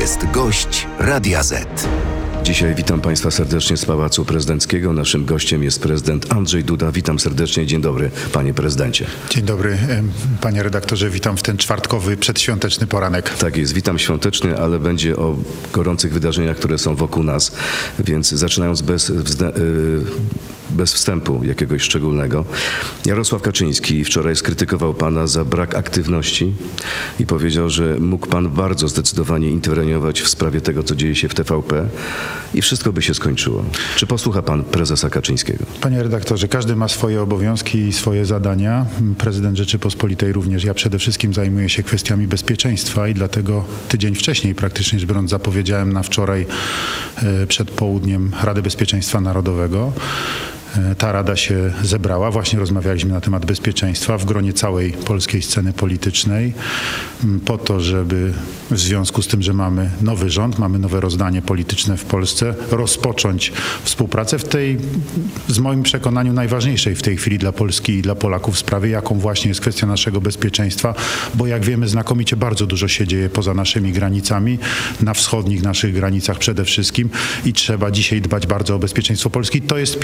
jest gość Radia Z. Dzisiaj witam Państwa serdecznie z Pałacu Prezydenckiego. Naszym gościem jest prezydent Andrzej Duda. Witam serdecznie. Dzień dobry, panie prezydencie. Dzień dobry, panie redaktorze. Witam w ten czwartkowy, przedświąteczny poranek. Tak jest, witam świąteczny, ale będzie o gorących wydarzeniach, które są wokół nas. Więc zaczynając bez, wzda- y, bez wstępu jakiegoś szczególnego. Jarosław Kaczyński wczoraj skrytykował pana za brak aktywności i powiedział, że mógł pan bardzo zdecydowanie interweniować w sprawie tego, co dzieje się w TVP i wszystko by się skończyło. Czy posłucha pan prezesa Kaczyńskiego? Panie redaktorze, każdy ma swoje obowiązki i swoje zadania. Prezydent Rzeczypospolitej również. Ja przede wszystkim zajmuję się kwestiami bezpieczeństwa i dlatego tydzień wcześniej, praktycznie rzecz biorąc, zapowiedziałem na wczoraj e, przed południem Radę Bezpieczeństwa Narodowego. E, Ta rada się zebrała, właśnie rozmawialiśmy na temat bezpieczeństwa w gronie całej polskiej sceny politycznej, m, po to, żeby w związku z tym, że mamy nowy rząd, mamy nowe rozdanie polityczne w Polsce, rozpocząć współpracę w tej, z moim przekonaniu, najważniejszej w tej chwili dla Polski i dla Polaków sprawie, jaką właśnie jest kwestia naszego bezpieczeństwa, bo jak wiemy, znakomicie bardzo dużo się dzieje poza naszymi granicami, na wschodnich naszych granicach przede wszystkim i trzeba dzisiaj dbać bardzo o bezpieczeństwo Polski. To jest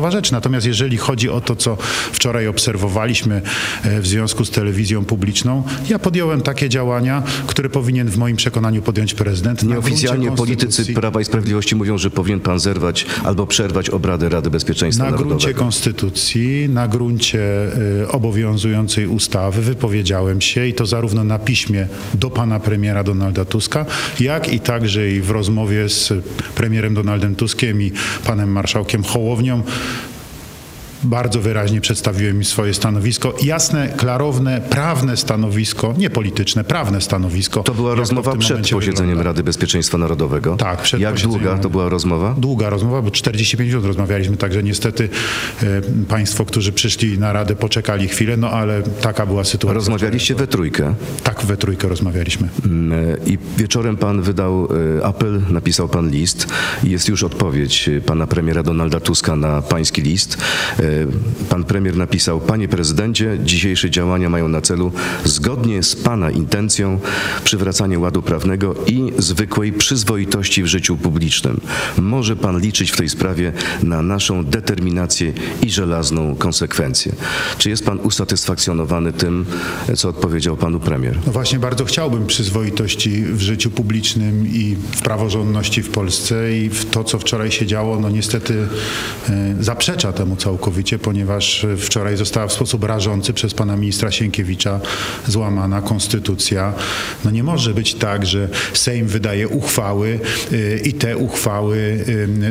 pierwszoplanowa rzecz. Natomiast jeżeli chodzi o to, co wczoraj obserwowaliśmy e, w związku z telewizją publiczną, ja podjąłem takie działania, które powinien w moim przekonaniu podjąć prezydent. Nieoficjalnie politycy Prawa i Sprawiedliwości mówią, że powinien pan zerwać albo przerwać obrady Rady Bezpieczeństwa Na gruncie Narodowego. konstytucji, na gruncie y, obowiązującej ustawy wypowiedziałem się i to zarówno na piśmie do pana premiera Donalda Tuska, jak i także i w rozmowie z premierem Donaldem Tuskiem i panem marszałkiem Hołownią. Bardzo wyraźnie przedstawiłem im swoje stanowisko. Jasne, klarowne, prawne stanowisko, nie polityczne, prawne stanowisko. To była rozmowa tym przed posiedzeniem wygląda. Rady Bezpieczeństwa Narodowego. Tak, przed Jak długa to była rozmowa? Długa rozmowa, bo 45 minut rozmawialiśmy, także niestety e, państwo, którzy przyszli na radę, poczekali chwilę, no ale taka była sytuacja. Rozmawialiście we trójkę Tak, we trójkę rozmawialiśmy. Mm, i wieczorem pan wydał e, apel, napisał pan list i jest już odpowiedź e, pana premiera Donalda Tuska na pański list. E, Pan premier napisał, panie prezydencie, dzisiejsze działania mają na celu zgodnie z pana intencją przywracanie ładu prawnego i zwykłej przyzwoitości w życiu publicznym. Może pan liczyć w tej sprawie na naszą determinację i żelazną konsekwencję. Czy jest pan usatysfakcjonowany tym, co odpowiedział panu premier? No właśnie bardzo chciałbym przyzwoitości w życiu publicznym i w praworządności w Polsce i w to, co wczoraj się działo, no niestety e, zaprzecza temu całkowicie, ponieważ wczoraj została w sposób rażący przez pana ministra Sienkiewicza złamana konstytucja. No nie może być tak, że Sejm wydaje uchwały e, i te uchwały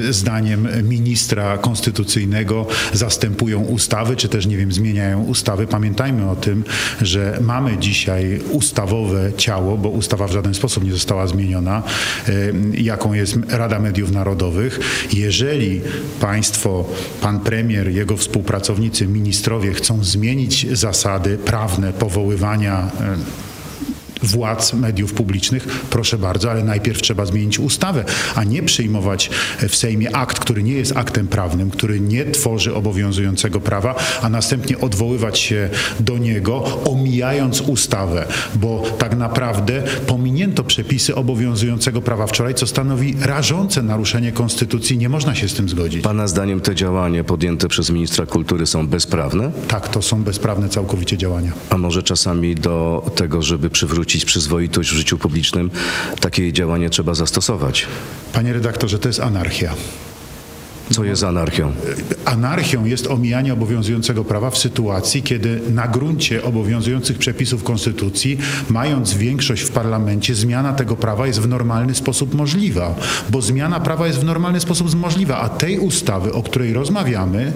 e, zdaniem ministra konstytucyjnego zastępują ustawy, czy też, nie wiem, zmieniają ustawy. Pamiętajmy o tym, że mamy dzisiaj ustawowe ciało, bo ustawa w żaden sposób nie została zmieniona, y, jaką jest Rada Mediów Narodowych. Jeżeli państwo, pan premier, jego współpracownicy, ministrowie chcą zmienić zasady prawne powoływania y, władz mediów publicznych, proszę bardzo, ale najpierw trzeba zmienić ustawę, a nie przyjmować w Sejmie akt, który nie jest aktem prawnym, który nie tworzy obowiązującego prawa, a następnie odwoływać się do niego, omijając ustawę, bo tak naprawdę pominięto przepisy obowiązującego prawa wczoraj, co stanowi rażące naruszenie konstytucji. Nie można się z tym zgodzić. Pana zdaniem te działania podjęte przez ministra kultury są bezprawne? Tak, to są bezprawne całkowicie działania. A może czasami do tego, żeby przywrócić przyzwoitość w życiu publicznym, takie działanie trzeba zastosować? Panie redaktorze, to jest anarchia. Co jest anarchią? Anarchią jest omijanie obowiązującego prawa w sytuacji, kiedy na gruncie obowiązujących przepisów konstytucji, mając większość w parlamencie, zmiana tego prawa jest w normalny sposób możliwa, bo zmiana prawa jest w normalny sposób możliwa, a tej ustawy, o której rozmawiamy,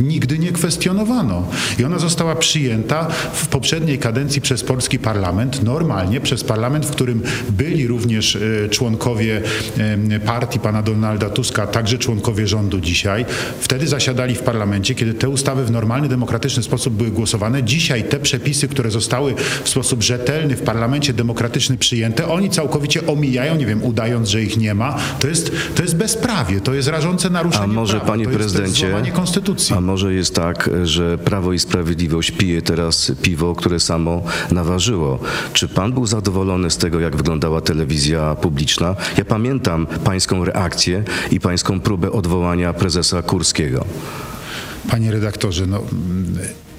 nigdy nie kwestionowano. I ona została przyjęta w poprzedniej kadencji przez polski parlament, normalnie przez parlament, w którym byli również e, członkowie partii pana Donalda Tuska, także członkowie rządu rządu dzisiaj. Wtedy zasiadali w parlamencie, kiedy te ustawy w normalny, demokratyczny sposób były głosowane. Dzisiaj te przepisy, które zostały w sposób rzetelny w parlamencie demokratyczny przyjęte, oni całkowicie omijają, nie wiem, udając, że ich nie ma. To jest, to jest bezprawie, to jest rażące naruszenie A może, prawa. panie to prezydencie, konstytucji. a może jest tak, że Prawo i Sprawiedliwość pije teraz piwo, które samo naważyło? Czy pan był zadowolony z tego, jak wyglądała telewizja publiczna? Ja pamiętam pańską reakcję i pańską próbę odwołania prezesa Kurskiego. Panie redaktorze, no,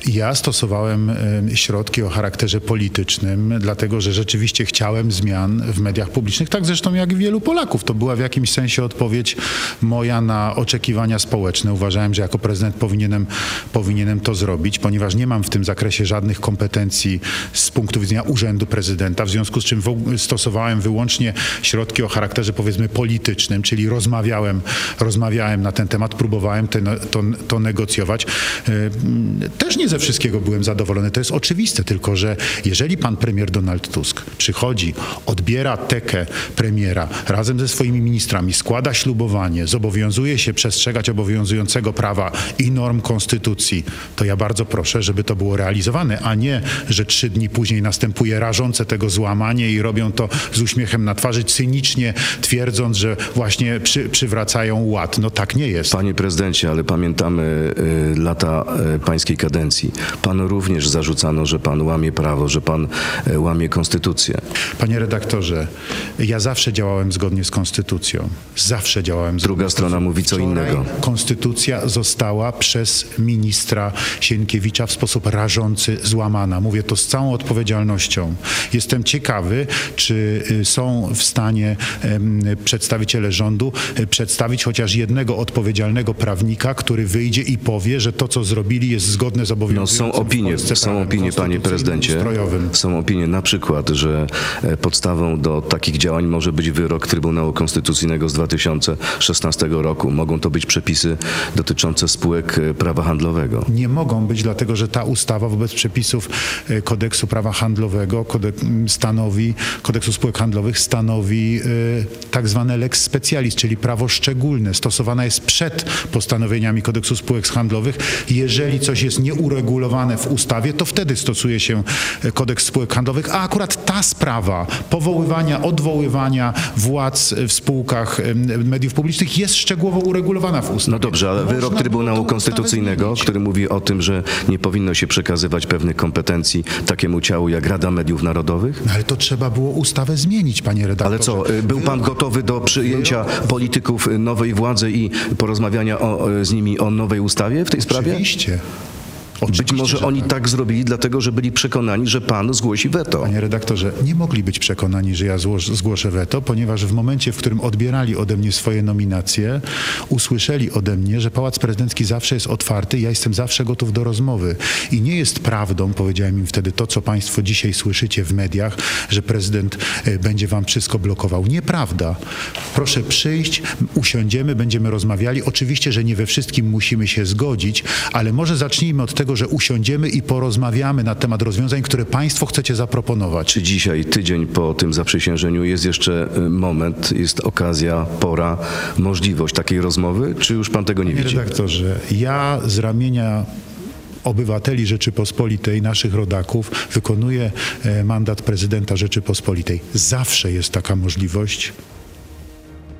ja stosowałem em, środki o charakterze politycznym, dlatego że rzeczywiście chciałem zmian w mediach publicznych, tak zresztą jak wielu Polaków. To była w jakimś sensie odpowiedź moja na oczekiwania społeczne. Uważałem, że jako prezydent powinienem, powinienem to zrobić, ponieważ nie mam w tym zakresie żadnych kompetencji z punktu widzenia urzędu prezydenta, w związku z czym stosowałem wyłącznie środki o charakterze powiedzmy politycznym, czyli rozmawiałem, rozmawiałem na ten temat, próbowałem te, to, to negocjować. E, Też nie ze wszystkiego byłem zadowolony, to jest oczywiste, tylko że jeżeli pan premier Donald Tusk przychodzi, odbiera tekę premiera razem ze swoimi ministrami, składa ślubowanie, zobowiązuje się przestrzegać obowiązującego prawa i norm konstytucji, to ja bardzo proszę, żeby to było realizowane, a nie, że trzy dni później następuje rażące tego złamanie i robią to z uśmiechem na twarzy, cynicznie twierdząc, że właśnie przy, przywracają ład. No tak nie jest. Panie prezydencie, ale pamiętamy y, lata y, pańskiej kadencji. Panu również zarzucano, że pan łamie prawo, że pan y, łamie konstytucję. Panie redaktorze, ja zawsze działałem zgodnie z konstytucją. Zawsze działałem zgodnie Druga strona mówi co innego. Konstytucja została przez ministra Sienkiewicza w sposób rażący złamana. Mówię to z całą odpowiedzialnością. Jestem ciekawy, czy y, są w stanie przedstawiciele rządu y, przedstawić chociaż jednego odpowiedzialnego prawnika, który wyjdzie i powie, że to, co zrobili, jest zgodne z No, są opinie, są opinie, panie prezydencie. Są opinie na przykład, że e, podstawą do takich działań może być wyrok Trybunału Konstytucyjnego z 2016 roku. Mogą to być przepisy dotyczące spółek e, prawa handlowego. Nie mogą być, dlatego że ta ustawa wobec przepisów e, kodeksu prawa handlowego kodek, stanowi, kodeksu spółek handlowych stanowi tak zwane lex specialis, czyli prawo szczególne. Stosowana jest przed postanowieniami kodeksu spółek handlowych. Jeżeli coś jest nieuregulowane w ustawie, to wtedy stosuje się e, kodeks spółek handlowych, a akurat ta sprawa powoływania, odwoływania władz w spółkach mediów publicznych jest szczegółowo uregulowana w ustawie. No dobrze, ale wyrok Trybunału Konstytucyjnego, który mówi o tym, że nie powinno się przekazywać pewnych kompetencji takiemu ciału jak Rada Mediów Narodowych? No ale to trzeba było ustawę zmienić, panie redaktorze. Ale co, y, był pan gotowy do przyjęcia polityków y, nowej władzy i porozmawiania o, y, z nimi o nowej ustawie w tej sprawie? Oczywiście. Być Oczywiście, może że oni tak. tak zrobili, dlatego że byli przekonani, że pan zgłosi weto. Panie redaktorze, nie mogli być przekonani, że ja złoż, zgłoszę weto, ponieważ w momencie, w którym odbierali ode mnie swoje nominacje, usłyszeli ode mnie, że Pałac Prezydencki zawsze jest otwarty, ja jestem zawsze gotów do rozmowy. I nie jest prawdą, powiedziałem im wtedy, to co Państwo dzisiaj słyszycie w mediach, że prezydent e, będzie Wam wszystko blokował. Nieprawda. Proszę przyjść, usiądziemy, będziemy rozmawiali. Oczywiście, że nie we wszystkim musimy się zgodzić, ale może zacznijmy od tego, że usiądziemy i porozmawiamy na temat rozwiązań, które Państwo chcecie zaproponować. Czy dzisiaj, tydzień po tym zaprzysiężeniu, jest jeszcze y, moment, jest okazja, pora, możliwość takiej rozmowy, czy już pan tego nie Panie widzi? redaktorze, ja z ramienia obywateli Rzeczypospolitej, naszych rodaków, wykonuję e, mandat prezydenta Rzeczypospolitej. Zawsze jest taka możliwość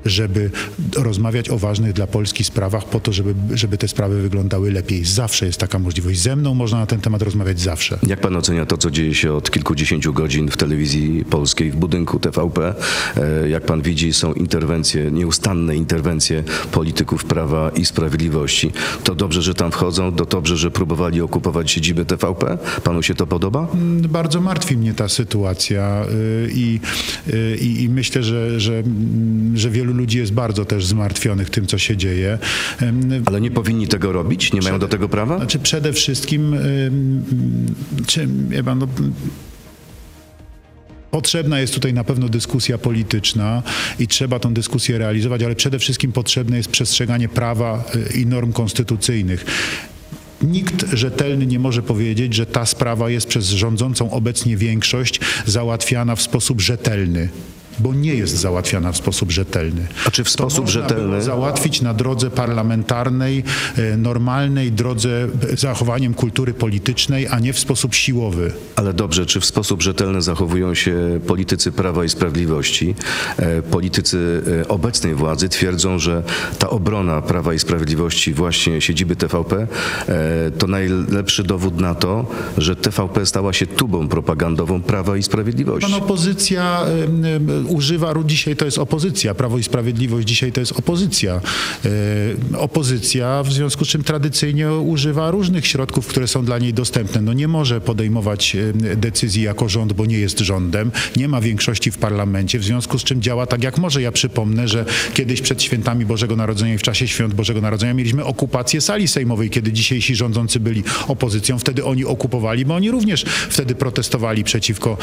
żeby rozmawiać o ważnych dla Polski sprawach po to, żeby, żeby te sprawy wyglądały lepiej. Zawsze jest taka możliwość. Ze mną można na ten temat rozmawiać zawsze. Jak pan ocenia to, co dzieje się od kilkudziesięciu godzin w telewizji polskiej, w budynku TVP? E, Jak pan widzi, są interwencje, nieustanne interwencje polityków Prawa i Sprawiedliwości. To dobrze, że tam wchodzą, to dobrze, że próbowali okupować siedzibę TVP? Panu się to podoba? Bardzo martwi mnie ta sytuacja y, i, y, i, i myślę, że, że, mm, że wielu ludzi jest bardzo też zmartwionych tym, co się dzieje. Ale nie powinni tego robić? Nie mają do tego prawa? Znaczy przede wszystkim, czy, wie pan, no, Potrzebna jest tutaj na pewno dyskusja polityczna i trzeba tą dyskusję realizować, ale przede wszystkim potrzebne jest przestrzeganie prawa y, i norm konstytucyjnych. Nikt rzetelny nie może powiedzieć, że ta sprawa jest przez rządzącą obecnie większość załatwiana w sposób rzetelny. Bo nie jest załatwiana w sposób rzetelny. A czy w sposób można rzetelny? Załatwić na drodze parlamentarnej, e, normalnej drodze e, zachowaniem kultury politycznej, a nie w sposób siłowy. Ale dobrze, czy w sposób rzetelny zachowują się politycy Prawa i Sprawiedliwości? E, Politycy obecnej władzy twierdzą, że ta obrona Prawa i Sprawiedliwości, właśnie siedziby TVP, to najlepszy dowód na to, że TVP stała się tubą propagandową Prawa i Sprawiedliwości. Pan opozycja em, em, używa, dzisiaj to jest opozycja, Prawo i Sprawiedliwość dzisiaj to jest opozycja. E, opozycja, w związku z czym tradycyjnie używa różnych środków, które są dla niej dostępne. No nie może podejmować em, decyzji jako rząd, bo nie jest rządem, nie ma większości w parlamencie, w związku z czym działa tak jak może. Ja przypomnę, że kiedyś przed świętami Bożego Narodzenia i w czasie świąt Bożego Narodzenia mieliśmy okupację sali sejmowej, kiedy dzisiejsi rządzący byli opozycją, wtedy oni okupowali, bo oni również wtedy protestowali przeciwko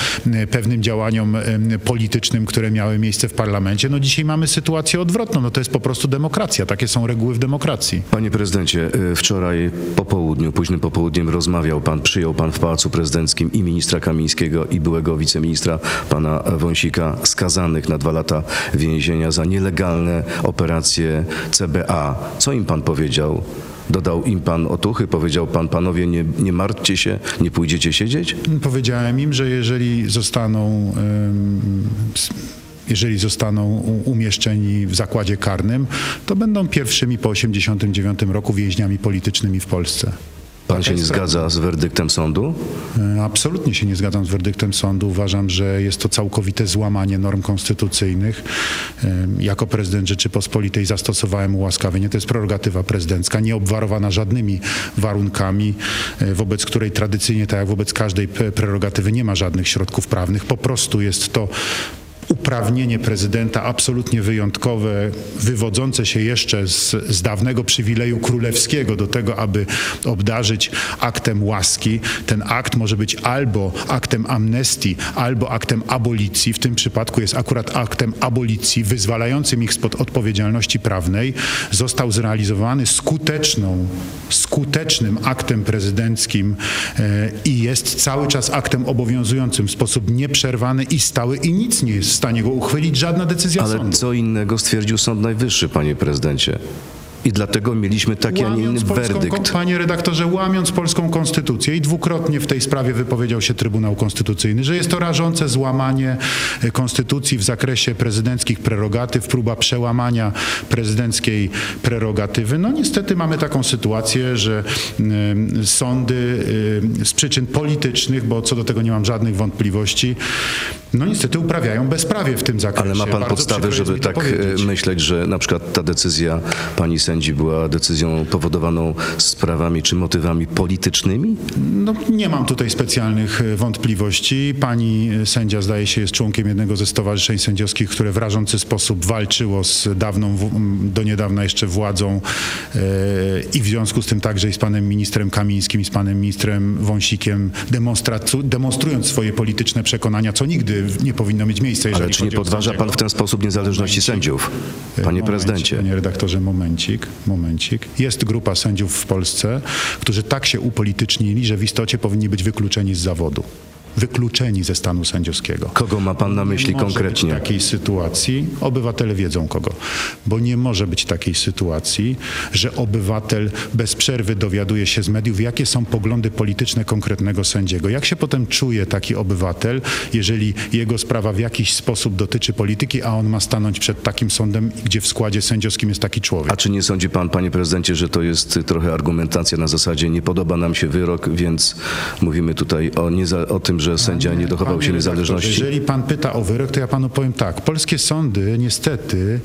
pewnym działaniom politycznym, które miały miejsce w parlamencie. No dzisiaj mamy sytuację odwrotną. No to jest po prostu demokracja. Takie są reguły w demokracji. Panie prezydencie, y, wczoraj po południu, późnym popołudniem rozmawiał pan, przyjął pan w Pałacu Prezydenckim i ministra Kamińskiego i byłego wiceministra pana Wąsika skazanych na dwa lata więzienia za nielegalne operacje CBA. Co im pan powiedział? Dodał im pan otuchy, powiedział pan, panowie, nie, nie martwcie się, nie pójdziecie siedzieć? Powiedziałem im, że jeżeli zostaną, jeżeli zostaną umieszczeni w zakładzie karnym, to będą pierwszymi po 1989 roku więźniami politycznymi w Polsce. Pan się nie jest zgadza z werdyktem sądu? E, Absolutnie się nie zgadzam z werdyktem sądu. Uważam, że jest to całkowite złamanie norm konstytucyjnych. Jako prezydent Rzeczypospolitej zastosowałem ułaskawienie. To jest prerogatywa prezydencka, nie obwarowana żadnymi warunkami, e, wobec której tradycyjnie, tak jak wobec każdej prerogatywy, nie ma żadnych środków prawnych. Po prostu jest to uprawnienie prezydenta absolutnie wyjątkowe, wywodzące się jeszcze z, z dawnego przywileju królewskiego do tego, aby obdarzyć aktem łaski. Ten akt może być albo aktem amnestii, albo aktem abolicji. W tym przypadku jest akurat aktem abolicji, wyzwalającym ich spod odpowiedzialności prawnej. Został zrealizowany skuteczną, skutecznym aktem prezydenckim e, i jest cały czas aktem obowiązującym w sposób nieprzerwany i stały i nic nie jest w stanie go uchwylić, żadna decyzja Ale sądu. co innego stwierdził Sąd Najwyższy, panie prezydencie. I dlatego mieliśmy taki, a nie inny polską, werdykt. panie redaktorze, łamiąc polską konstytucję i dwukrotnie w tej sprawie wypowiedział się Trybunał Konstytucyjny, że jest to rażące złamanie e, konstytucji w zakresie prezydenckich prerogatyw, próba przełamania prezydenckiej prerogatywy. No niestety mamy taką sytuację, że em, sądy em, z przyczyn politycznych, bo co do tego nie mam żadnych wątpliwości, no niestety uprawiają bezprawie w tym zakresie. Ale ma pan Bardzo podstawy, żeby tak powiedzieć. myśleć, że na przykład ta decyzja pani sędzi była decyzją powodowaną sprawami czy motywami politycznymi? No, nie mam tutaj specjalnych e, wątpliwości. Pani e, sędzia zdaje się jest członkiem jednego ze stowarzyszeń sędziowskich, które w rażący sposób walczyło z dawną, do niedawna jeszcze władzą e, i w związku z tym także i z panem ministrem Kamińskim i z panem ministrem Wąsikiem demonstrując swoje polityczne przekonania, co nigdy nie powinno mieć miejsca. Ale czy nie podważa pan w ten sposób niezależności sędziów? Panie Momencik, prezydencie. Panie redaktorze, momencik, momencik. Jest grupa sędziów w Polsce, którzy tak się upolitycznili, że w istocie powinni być wykluczeni z zawodu. Wykluczeni ze stanu sędziowskiego. Kogo ma pan na myśli Nie może konkretnie? Być takiej sytuacji, obywatele wiedzą kogo, bo nie może być takiej sytuacji, że obywatel bez przerwy dowiaduje się z mediów, jakie są poglądy polityczne konkretnego sędziego. Jak się potem czuje taki obywatel, jeżeli jego sprawa w jakiś sposób dotyczy polityki, a on ma stanąć przed takim sądem, gdzie w składzie sędziowskim jest taki człowiek. A czy nie sądzi pan, panie prezydencie, że to jest trochę argumentacja na zasadzie nie podoba nam się wyrok, więc mówimy tutaj o, o tym, że sędzia nie dochował Panie się niezależności? Jeżeli pan pyta o wyrok, to ja panu powiem tak. Polskie sądy, niestety,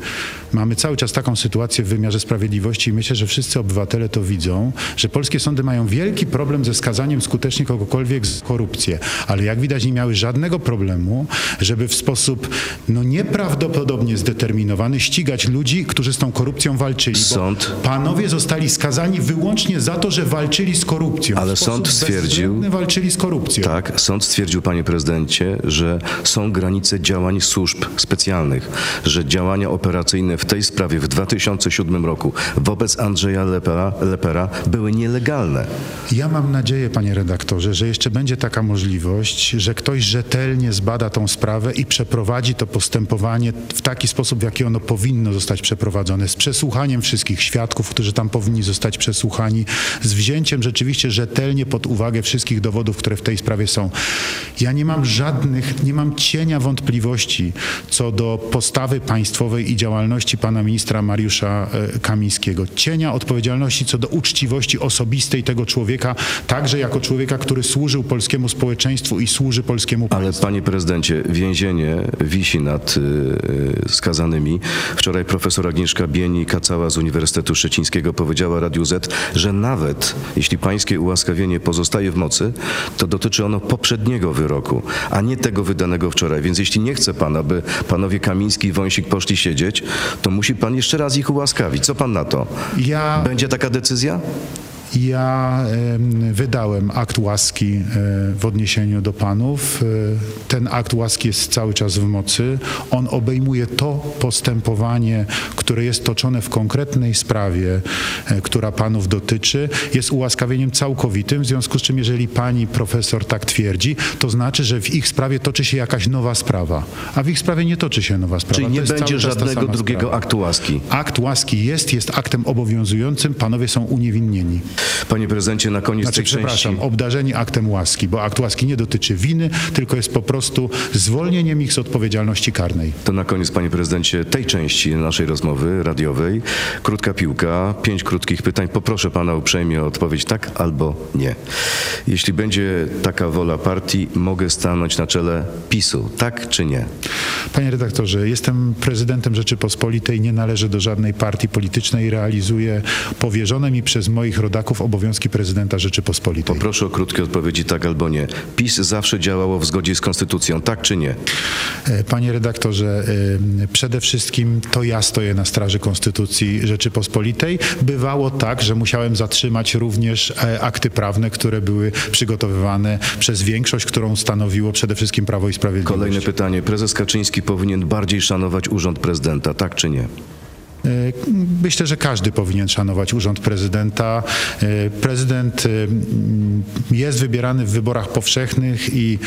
mamy cały czas taką sytuację w wymiarze sprawiedliwości i myślę, że wszyscy obywatele to widzą, że polskie sądy mają wielki problem ze skazaniem skutecznie kogokolwiek za korupcję. Ale jak widać, nie miały żadnego problemu, żeby w sposób no, nieprawdopodobnie zdeterminowany ścigać ludzi, którzy z tą korupcją walczyli. Sąd- Panowie zostali skazani wyłącznie za to, że walczyli z korupcją. Ale sposób sąd stwierdził- walczyli z korupcją. Tak, sąd stwierdził, panie prezydencie, że są granice działań służb specjalnych, że działania operacyjne w tej sprawie w 2007 roku wobec Andrzeja Lepera, Lepera były nielegalne. Ja mam nadzieję, panie redaktorze, że jeszcze będzie taka możliwość, że ktoś rzetelnie zbada tą sprawę i przeprowadzi to postępowanie w taki sposób, w jaki ono powinno zostać przeprowadzone, z przesłuchaniem wszystkich świadków, którzy tam powinni zostać przesłuchani, z wzięciem rzeczywiście rzetelnie pod uwagę wszystkich dowodów, które w tej sprawie są. Ja nie mam żadnych, nie mam cienia wątpliwości co do postawy państwowej i działalności pana ministra Mariusza e, Kamińskiego. Cienia odpowiedzialności co do uczciwości osobistej tego człowieka, także jako człowieka, który służył polskiemu społeczeństwu i służy polskiemu państwu. Ale panie prezydencie, więzienie wisi nad y, y, skazanymi. Wczoraj profesor Agnieszka Bieni-Kacała z Uniwersytetu Szczecińskiego powiedziała Radiu Z, że nawet jeśli pańskie ułaskawienie pozostaje w mocy, to dotyczy ono poprzedniego wyroku, a nie tego wydanego wczoraj. Więc jeśli nie chce pan, aby panowie Kamiński i Wąsik poszli siedzieć, to musi pan jeszcze raz ich ułaskawić. Co pan na to? Ja, Będzie taka decyzja? Ja em, wydałem akt łaski e, w odniesieniu do panów. E, Ten akt łaski jest cały czas w mocy. On obejmuje to postępowanie, które jest toczone w konkretnej sprawie, e, która panów dotyczy. Jest ułaskawieniem całkowitym, w związku z czym jeżeli pani profesor tak twierdzi, to znaczy, że w ich sprawie toczy się jakaś nowa sprawa, a w ich sprawie nie toczy się nowa sprawa. Czyli nie będzie żadnego drugiego sprawa. aktu łaski. Akt łaski jest, jest aktem obowiązującym, panowie są uniewinnieni. Panie prezydencie, na koniec Znaczy, tej części... przepraszam, obdarzeni aktem łaski, bo akt łaski nie dotyczy winy, tylko jest po prostu zwolnieniem ich z odpowiedzialności karnej. To na koniec, panie prezydencie, tej części naszej rozmowy radiowej. Krótka piłka, pięć krótkich pytań. Poproszę pana uprzejmie o odpowiedź tak albo nie. Jeśli będzie taka wola partii, mogę stanąć na czele PiSu, tak czy nie? Panie redaktorze, jestem prezydentem Rzeczypospolitej, nie należę do żadnej partii politycznej, realizuję powierzone mi przez moich rodaków obowiązki prezydenta Rzeczypospolitej. Poproszę o krótkie odpowiedzi tak albo nie. PiS zawsze działało w zgodzie z konstytucją, tak czy nie? E, Panie redaktorze, e, przede wszystkim to ja stoję na straży Konstytucji Rzeczypospolitej. Bywało tak, że musiałem zatrzymać również e, akty prawne, które były przygotowywane przez większość, którą stanowiło przede wszystkim Prawo i Sprawiedliwość. Kolejne pytanie. Prezes Kaczyński powinien bardziej szanować urząd prezydenta, tak czy nie? E, Myślę, że każdy powinien szanować urząd prezydenta. E, Prezydent e, jest wybierany w wyborach powszechnych i,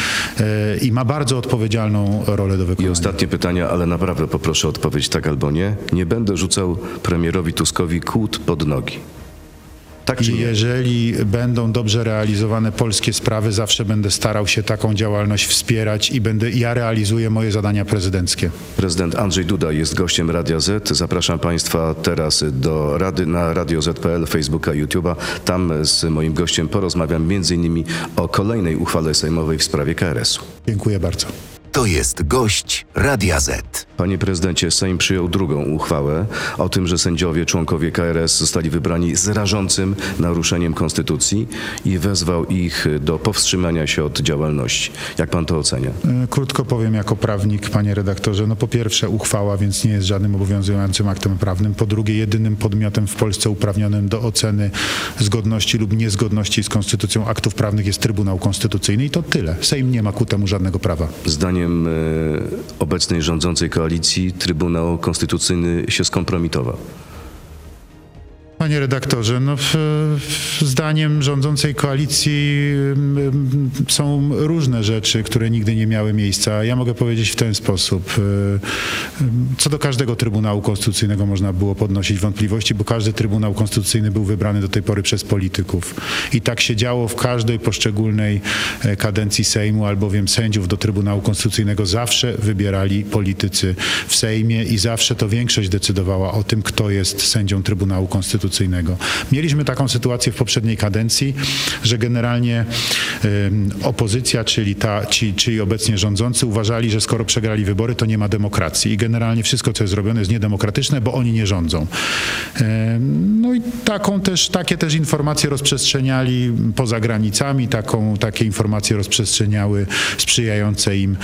i ma bardzo odpowiedzialną rolę do I wykonania. ostatnie pytanie, ale naprawdę poproszę o odpowiedź tak albo nie. Nie będę rzucał premierowi Tuskowi kłód pod nogi. Tak I jeżeli będą dobrze realizowane polskie sprawy, zawsze będę starał się taką działalność wspierać i będę, ja realizuję moje zadania prezydenckie. Prezydent Andrzej Duda jest gościem Radia Z. Zapraszam Państwa teraz do rady na Radio Z.pl, Facebooka, YouTube'a. Tam z moim gościem porozmawiam m.in. o kolejnej uchwale sejmowej w sprawie KRS-u. Dziękuję bardzo. To jest gość Radia Z. Panie prezydencie, Sejm przyjął drugą uchwałę o tym, że sędziowie, członkowie KRS zostali wybrani z rażącym naruszeniem konstytucji i wezwał ich do powstrzymania się od działalności. Jak pan to ocenia? E, Krótko powiem jako prawnik, panie redaktorze. No po pierwsze uchwała, więc nie jest żadnym obowiązującym aktem prawnym. Po drugie jedynym podmiotem w Polsce uprawnionym do oceny zgodności lub niezgodności z konstytucją aktów prawnych jest Trybunał Konstytucyjny i to tyle. Sejm nie ma ku temu żadnego prawa. Zdaniem e, obecnej rządzącej koalicji Trybunał Konstytucyjny się skompromitował. Panie redaktorze, no w, w zdaniem rządzącej koalicji ym, są różne rzeczy, które nigdy nie miały miejsca. Ja mogę powiedzieć w ten sposób. y, ym, Co do każdego Trybunału Konstytucyjnego można było podnosić wątpliwości, bo każdy Trybunał Konstytucyjny był wybrany do tej pory przez polityków. I tak się działo w każdej poszczególnej e, kadencji Sejmu, albowiem sędziów do Trybunału Konstytucyjnego zawsze wybierali politycy w Sejmie i zawsze to większość decydowała o tym, kto jest sędzią Trybunału Konstytucyjnego. Mieliśmy taką sytuację w poprzedniej kadencji, że generalnie opozycja, czyli, ta, ci, czyli obecnie rządzący uważali, że skoro przegrali wybory, to nie ma demokracji i generalnie wszystko, co jest zrobione jest niedemokratyczne, bo oni nie rządzą. No i taką też, takie też informacje rozprzestrzeniali poza granicami, taką, takie informacje rozprzestrzeniały sprzyjające im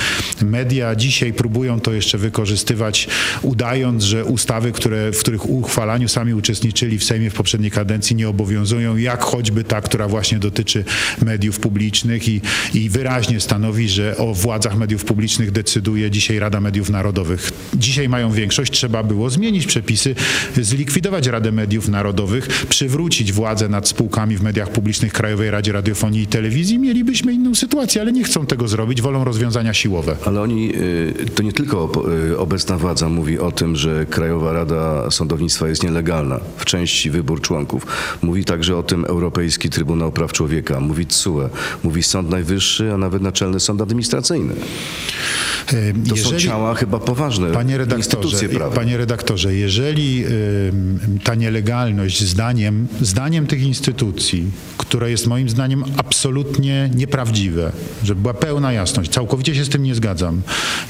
media. Dzisiaj próbują to jeszcze wykorzystywać, udając, że ustawy, które, w których uchwalaniu sami uczestniczyli w Sejmie, Sejmie w poprzedniej kadencji nie obowiązują, jak choćby ta, która właśnie dotyczy mediów publicznych i, i wyraźnie stanowi, że o władzach mediów publicznych decyduje dzisiaj Rada Mediów Narodowych. Dzisiaj mają większość, trzeba było zmienić przepisy, zlikwidować Radę Mediów Narodowych, przywrócić władzę nad spółkami w mediach publicznych Krajowej Radzie Radiofonii i Telewizji, mielibyśmy inną sytuację, ale nie chcą tego zrobić, wolą rozwiązania siłowe. Ale oni, y, to nie tylko y, obecna władza mówi o tym, że Krajowa Rada Sądownictwa jest nielegalna w części wybór członków. Mówi także o tym Europejski Trybunał Praw Człowieka, mówi TSUE, mówi Sąd Najwyższy, a nawet Naczelny Sąd Administracyjny. E, To są ciała chyba poważne, Panie redaktorze, instytucje prawne. panie redaktorze, jeżeli ta nielegalność zdaniem, zdaniem tych instytucji, które jest moim zdaniem absolutnie nieprawdziwe, żeby była pełna jasność, całkowicie się z tym nie zgadzam.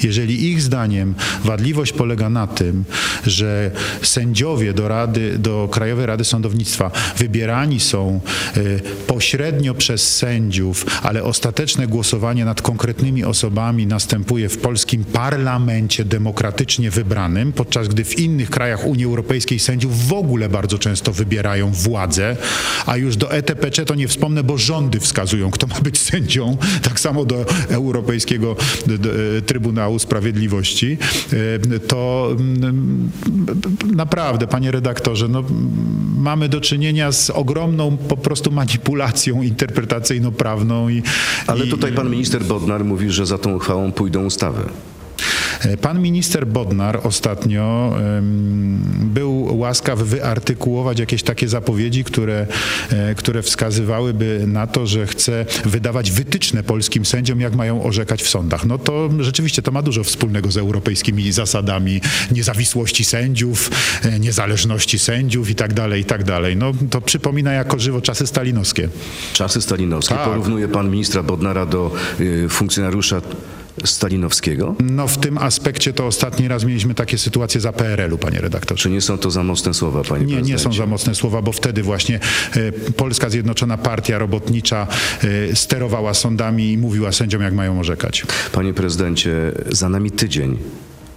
Jeżeli ich zdaniem wadliwość polega na tym, że sędziowie do Rady, do Krajowej Rady Sądownictwa. Wybierani są y, pośrednio przez sędziów, ale ostateczne głosowanie nad konkretnymi osobami następuje w polskim parlamencie demokratycznie wybranym, podczas gdy w innych krajach Unii Europejskiej sędziów w ogóle bardzo często wybierają władzę, a już do ETPC to nie wspomnę, bo rządy wskazują, kto ma być sędzią, tak samo do Europejskiego Trybunału Sprawiedliwości, e, to mm, naprawdę, panie redaktorze, no, mamy do czynienia z ogromną po prostu manipulacją interpretacyjno-prawną. I, Ale i, tutaj pan minister Bodnar mówi, że za tą uchwałą pójdą ustawy. E, Pan minister Bodnar ostatnio był łaskaw wyartykułować jakieś takie zapowiedzi, które, e, które wskazywałyby na to, że chce wydawać wytyczne polskim sędziom, jak mają orzekać w sądach. No to rzeczywiście to ma dużo wspólnego z europejskimi zasadami niezawisłości sędziów, e, niezależności sędziów i tak dalej, i tak dalej. No to przypomina jako żywo czasy stalinowskie. Czasy stalinowskie. Tak. Porównuje pan ministra Bodnara do y, funkcjonariusza stalinowskiego? No w tym aspekcie to ostatni raz mieliśmy takie sytuacje za PRL-u, panie redaktorze. Czy nie są to za mocne słowa, panie Nie, nie są za mocne słowa, bo wtedy właśnie e, Polska Zjednoczona Partia Robotnicza e, sterowała sądami i mówiła sędziom, jak mają orzekać. Panie prezydencie, za nami tydzień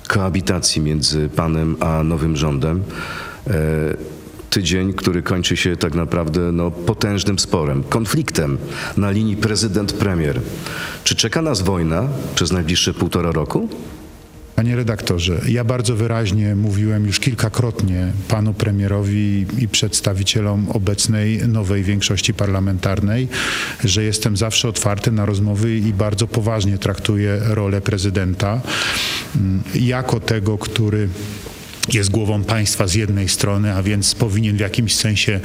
koabitacji między panem a nowym rządem. Tydzień, który kończy się tak naprawdę no, potężnym sporem, konfliktem na linii prezydent-premier. Czy czeka nas wojna przez najbliższe półtora roku? Panie redaktorze, ja bardzo wyraźnie mówiłem już kilkakrotnie panu premierowi i przedstawicielom obecnej nowej większości parlamentarnej, że jestem zawsze otwarty na rozmowy i bardzo poważnie traktuję rolę prezydenta mm, jako tego, który jest głową państwa z jednej strony, a więc powinien w jakimś sensie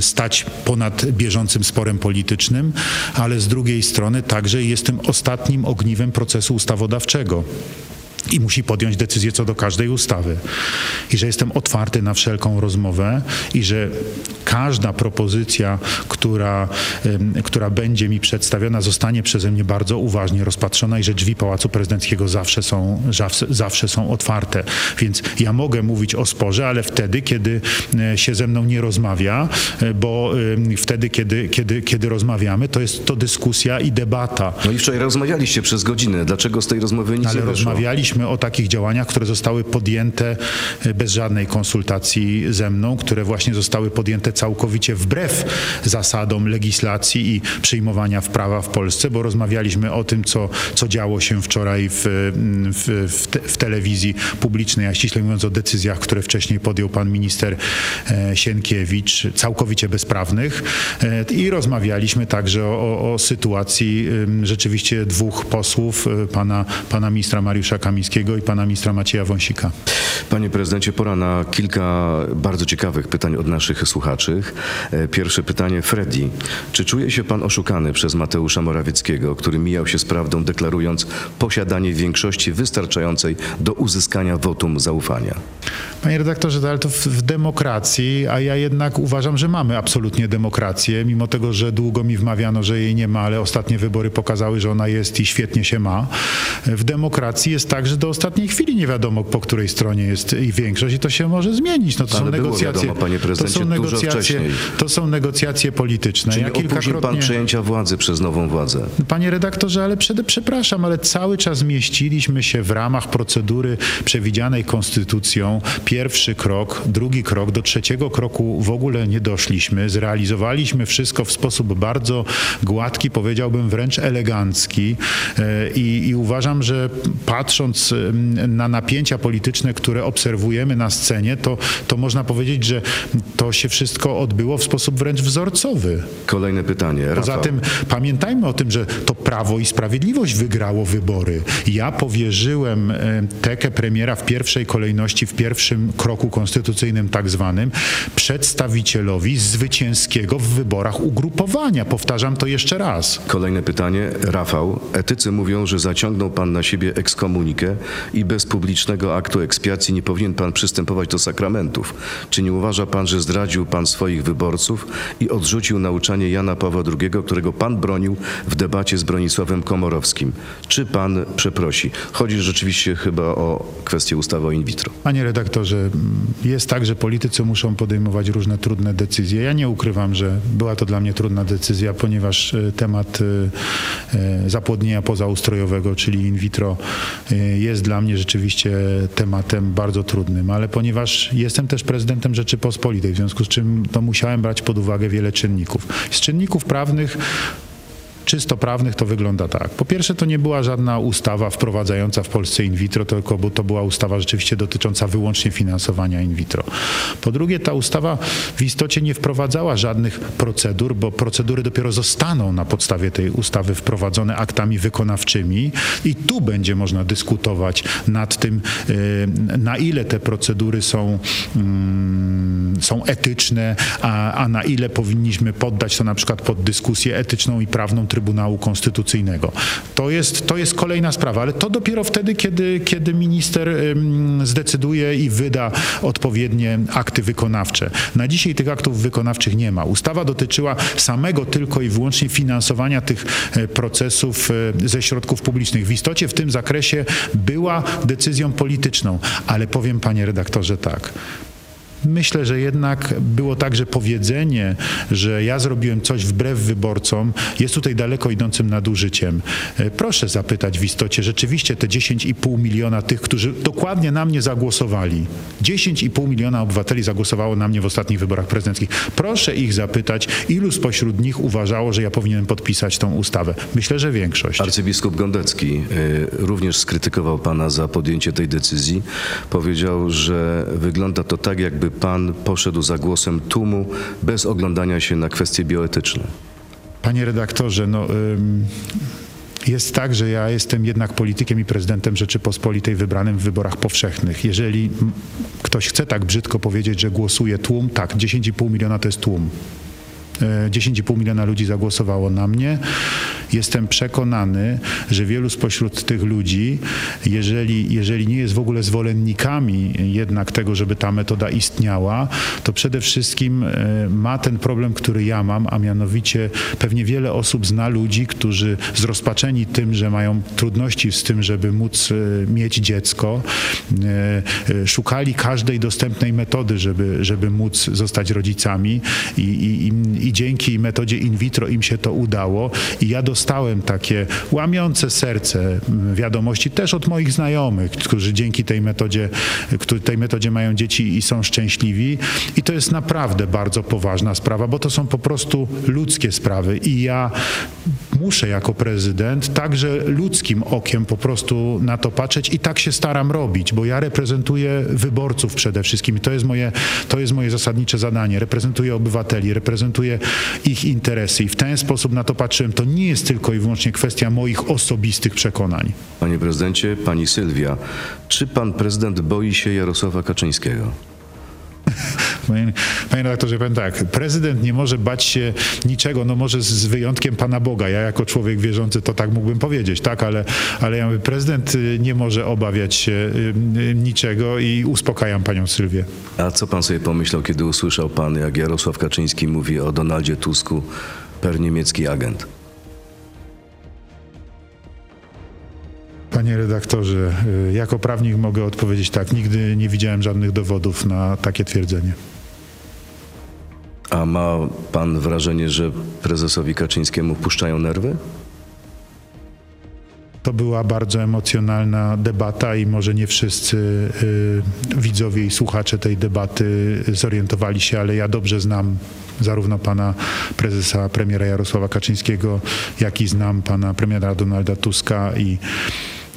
stać ponad bieżącym sporem politycznym, ale z drugiej strony także jest tym ostatnim ogniwem procesu ustawodawczego i musi podjąć decyzję co do każdej ustawy. I że jestem otwarty na wszelką rozmowę i że każda propozycja, która, która będzie mi przedstawiona, zostanie przeze mnie bardzo uważnie rozpatrzona i że drzwi Pałacu Prezydenckiego zawsze są, zawsze, zawsze są otwarte. Więc ja mogę mówić o sporze, ale wtedy, kiedy e, się ze mną nie rozmawia, e, bo wtedy, kiedy, kiedy, kiedy rozmawiamy, to jest to dyskusja i debata. No i wczoraj rozmawialiście przez godzinę. Dlaczego z tej rozmowy nic Ale nie wyszło? rozmawialiśmy o takich działaniach, które zostały podjęte e, bez żadnej konsultacji ze mną, które właśnie zostały podjęte całkowicie wbrew zasadom legislacji i przyjmowania w prawa w Polsce, bo rozmawialiśmy o tym, co, co działo się wczoraj w, w, w, te, w telewizji publicznej, a ściśle mówiąc o decyzjach, które wcześniej podjął pan minister e, Sienkiewicz, całkowicie bezprawnych. E, I rozmawialiśmy także o, o, sytuacji rzeczywiście dwóch posłów, pana, pana ministra Mariusza Kamińskiego i pana ministra Macieja Wąsika. Panie prezydencie, pora na kilka bardzo ciekawych pytań od naszych słuchaczy. E, Pierwsze pytanie, Freddy. Czy czuje się pan oszukany przez Mateusza Morawieckiego, który mijał się z prawdą, deklarując posiadanie większości wystarczającej do uzyskania wotum zaufania? Panie redaktorze, to- ale to w, w demokracji, a ja jednak uważam, że mamy absolutnie demokrację, mimo tego, że długo mi wmawiano, że jej nie ma, ale ostatnie wybory pokazały, że ona jest i świetnie się ma. W demokracji jest tak, że do ostatniej chwili nie wiadomo, po której stronie jest i większość i to się może zmienić. No, to Ale są negocjacje. wiadomo, panie to są negocjacje to są negocjacje polityczne. Czy Ja nie opóźnił pan kilkakrotnie- przejęcia władzy przez nową władzę? Panie redaktorze, ale przede, przepraszam, ale cały czas mieściliśmy się w ramach procedury przewidzianej konstytucją. Pierwszy krok, drugi krok, do trzeciego kroku w ogóle nie doszliśmy. Zrealizowaliśmy wszystko w sposób bardzo gładki, powiedziałbym wręcz elegancki E, i, i uważam, że patrząc em, na napięcia polityczne, które obserwujemy na scenie, to, to można powiedzieć, że to się wszystko odbyło w sposób wręcz wzorcowy. Kolejne pytanie. Poza Rafał. tym pamiętajmy o tym, że to Prawo i Sprawiedliwość wygrało wybory. Ja powierzyłem e, tekę premiera w pierwszej kolejności, w pierwszym kroku konstytucyjnym tak zwanym, przedstawicielowi zwycięskiego w wyborach ugrupowania. Powtarzam to jeszcze raz. Kolejne pytanie. Rafał, etycy mówią, że zaciągnął pan na siebie ekskomunikę i bez publicznego aktu ekspiacji nie powinien pan przystępować do sakramentów. Czy nie uważa pan, że zdradził pan swoich wyborców i odrzucił nauczanie Jana Pawła II, którego pan bronił w debacie z Bronisławem Komorowskim? Czy pan przeprosi? Chodzi rzeczywiście chyba o kwestię ustawy o in vitro. Panie redaktorze, jest tak, że politycy muszą podejmować różne trudne decyzje. Ja nie ukrywam, że była to dla mnie trudna decyzja, ponieważ e, temat e, e, zapłodnienia pozaustrojowego, czyli in vitro, jest dla mnie rzeczywiście tematem bardzo trudnym, ale ponieważ jestem też prezydentem Rzeczypospolitej, w związku z czym to musiałem brać pod uwagę wiele czynników. Z czynników prawnych czysto prawnych to wygląda tak. Po pierwsze, to nie była żadna ustawa wprowadzająca w Polsce in vitro, tylko bo to była ustawa rzeczywiście dotycząca wyłącznie finansowania in vitro. Po drugie, ta ustawa w istocie nie wprowadzała żadnych procedur, bo procedury dopiero zostaną na podstawie tej ustawy wprowadzone aktami wykonawczymi i tu będzie można dyskutować nad tym, y, na ile te procedury są, mm, są etyczne, a, a na ile powinniśmy poddać to na przykład pod dyskusję etyczną i prawną Trybunału Konstytucyjnego. To jest, to jest kolejna sprawa, ale to dopiero wtedy, kiedy, kiedy minister zdecyduje i wyda odpowiednie akty wykonawcze. Na dzisiaj tych aktów wykonawczych nie ma. Ustawa dotyczyła samego tylko i wyłącznie finansowania tych e, procesów e, ze środków publicznych. W istocie w tym zakresie była decyzją polityczną, ale powiem panie redaktorze tak. Myślę, że jednak było tak, że powiedzenie, że ja zrobiłem coś wbrew wyborcom, jest tutaj daleko idącym nadużyciem. E, Proszę zapytać w istocie rzeczywiście te 10,5 miliona tych, którzy dokładnie na mnie zagłosowali. 10,5 miliona obywateli zagłosowało na mnie w ostatnich wyborach prezydenckich. Proszę ich zapytać, ilu spośród nich uważało, że ja powinienem podpisać tą ustawę. Myślę, że większość. Arcybiskup Gondecki y, również skrytykował pana za podjęcie tej decyzji. Powiedział, że wygląda to tak, jakby pan poszedł za głosem tłumu bez oglądania się na kwestie bioetyczne. Panie redaktorze, no. ym, Jest tak, że ja jestem jednak politykiem i prezydentem Rzeczypospolitej wybranym w wyborach powszechnych. Jeżeli ktoś chce tak brzydko powiedzieć, że głosuje tłum, tak, 10,5 miliona to jest tłum. E, 10,5 miliona ludzi zagłosowało na mnie. Jestem przekonany, że wielu spośród tych ludzi, jeżeli, jeżeli nie jest w ogóle zwolennikami jednak tego, żeby ta metoda istniała, to przede wszystkim e, ma ten problem, który ja mam, a mianowicie pewnie wiele osób zna ludzi, którzy zrozpaczeni tym, że mają trudności z tym, żeby móc e, mieć dziecko, e, e, szukali każdej dostępnej metody, żeby, żeby móc zostać rodzicami i, i, i, dzięki metodzie in vitro im się to udało. I ja dostałem takie łamiące serce mm, wiadomości też od moich znajomych, którzy dzięki tej metodzie, którzy tej metodzie mają dzieci i są szczęśliwi. I to jest naprawdę bardzo poważna sprawa, bo to są po prostu ludzkie sprawy. I ja muszę jako prezydent także ludzkim okiem po prostu na to patrzeć i tak się staram robić, bo ja reprezentuję wyborców przede wszystkim i to jest moje, to jest moje zasadnicze zadanie. Reprezentuję obywateli, reprezentuję ich interesy i w ten sposób na to patrzyłem. To nie jest tylko i wyłącznie kwestia moich osobistych przekonań. Panie prezydencie, pani Sylwia, czy pan prezydent boi się Jarosława Kaczyńskiego? Panie, panie redaktorze, powiem tak, prezydent nie może bać się niczego, no może z, wyjątkiem Pana Boga. Ja jako człowiek wierzący to tak mógłbym powiedzieć, tak, ale, ale ja mówię, prezydent y, nie może obawiać się y, y, niczego i uspokajam Panią Sylwię. A co pan sobie pomyślał, kiedy usłyszał pan, jak Jarosław Kaczyński mówi o Donaldzie Tusku, per niemiecki agent? Panie redaktorze, jako prawnik mogę odpowiedzieć tak, nigdy nie widziałem żadnych dowodów na takie twierdzenie. A ma pan wrażenie, że prezesowi Kaczyńskiemu puszczają nerwy? To była bardzo emocjonalna debata i może nie wszyscy y, widzowie i słuchacze tej debaty zorientowali się, ale ja dobrze znam zarówno pana prezesa, premiera Jarosława Kaczyńskiego, jak i znam pana premiera Donalda Tuska i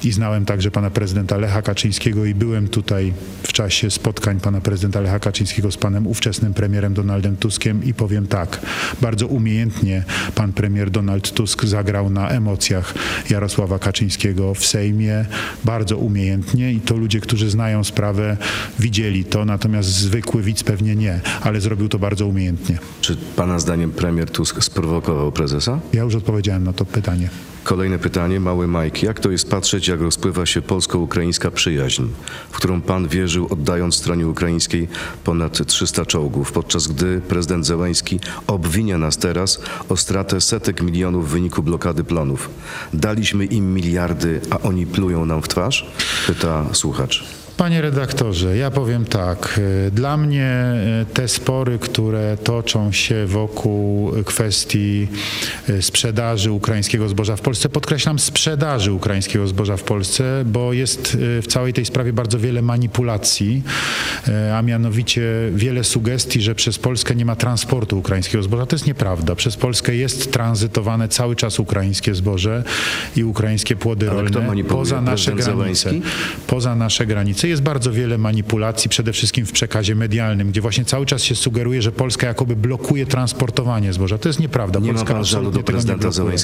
i znałem także pana prezydenta Lecha Kaczyńskiego i byłem tutaj w czasie spotkań pana prezydenta Lecha Kaczyńskiego z panem ówczesnym premierem Donaldem Tuskiem i powiem tak, bardzo umiejętnie pan premier Donald Tusk zagrał na emocjach Jarosława Kaczyńskiego w Sejmie, bardzo umiejętnie i to ludzie, którzy znają sprawę widzieli to, natomiast zwykły widz pewnie nie, ale zrobił to bardzo umiejętnie. Czy pana zdaniem premier Tusk sprowokował prezesa? Ja już odpowiedziałem na to pytanie. Kolejne pytanie, mały Mike. Jak to jest patrzeć, jak rozpływa się polsko-ukraińska przyjaźń, w którą pan wierzył, oddając stronie ukraińskiej ponad 300 czołgów, podczas gdy prezydent Zełański obwinia nas teraz o stratę setek milionów w wyniku blokady plonów. Daliśmy im miliardy, a oni plują nam w twarz? Pyta słuchacz. Panie redaktorze, ja powiem tak. Dla mnie te spory, które toczą się wokół kwestii sprzedaży ukraińskiego zboża w Polsce, podkreślam sprzedaży ukraińskiego zboża w Polsce, bo jest w całej tej sprawie bardzo wiele manipulacji, a mianowicie wiele sugestii, że przez Polskę nie ma transportu ukraińskiego zboża. To jest nieprawda. Przez Polskę jest tranzytowane cały czas ukraińskie zboże i ukraińskie płody Ale rolne poza nasze granice. Poza nasze granice jest bardzo wiele manipulacji, przede wszystkim w przekazie medialnym, gdzie właśnie cały czas się sugeruje, że Polska jakoby blokuje transportowanie zboża. To jest nieprawda. Nie ma Polska pan żalu do prezydenta blokuje.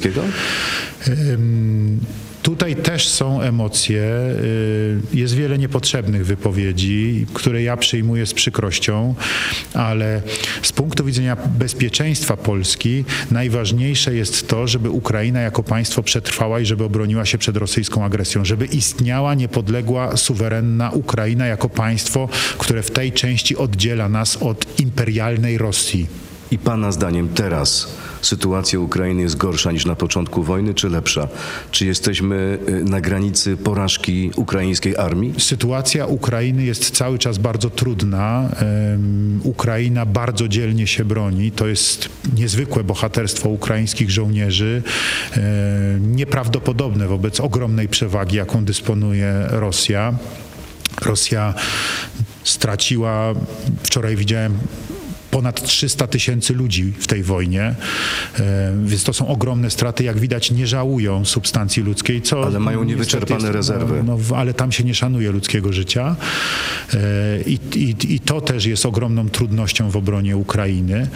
Tutaj też są emocje. y, Jest wiele niepotrzebnych wypowiedzi, które ja przyjmuję z przykrością, ale z punktu widzenia bezpieczeństwa Polski najważniejsze jest to, żeby Ukraina jako państwo przetrwała i żeby obroniła się przed rosyjską agresją, żeby istniała niepodległa, suwerenna Ukraina jako państwo, które w tej części oddziela nas od imperialnej Rosji. I pana zdaniem teraz sytuacja Ukrainy jest gorsza niż na początku wojny, czy lepsza? Czy jesteśmy y, na granicy porażki ukraińskiej armii? Sytuacja Ukrainy jest cały czas bardzo trudna. Ukraina bardzo dzielnie się broni. To jest niezwykłe bohaterstwo ukraińskich żołnierzy, nieprawdopodobne wobec ogromnej przewagi, jaką dysponuje Rosja. Rosja straciła, wczoraj widziałem, ponad 300 tysięcy ludzi w tej wojnie, e, więc to są ogromne straty. Jak widać, nie żałują substancji ludzkiej, co Ale mają niewyczerpane rezerwy. No, no, ale tam się nie szanuje ludzkiego życia. E, I, i, I to też jest ogromną trudnością w obronie Ukrainy.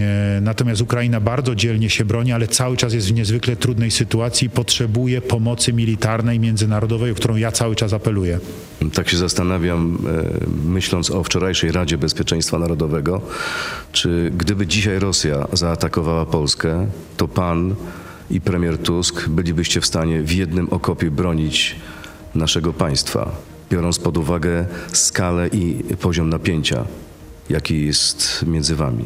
E, Natomiast Ukraina bardzo dzielnie się broni, ale cały czas jest w niezwykle trudnej sytuacji i potrzebuje pomocy militarnej, międzynarodowej, o którą ja cały czas apeluję. Tak się zastanawiam, myśląc o wczorajszej Radzie Bezpieczeństwa Narodowego, czy gdyby dzisiaj Rosja zaatakowała Polskę, to pan i premier Tusk bylibyście w stanie w jednym okopie bronić naszego państwa, biorąc pod uwagę skalę i poziom napięcia, jaki jest między wami?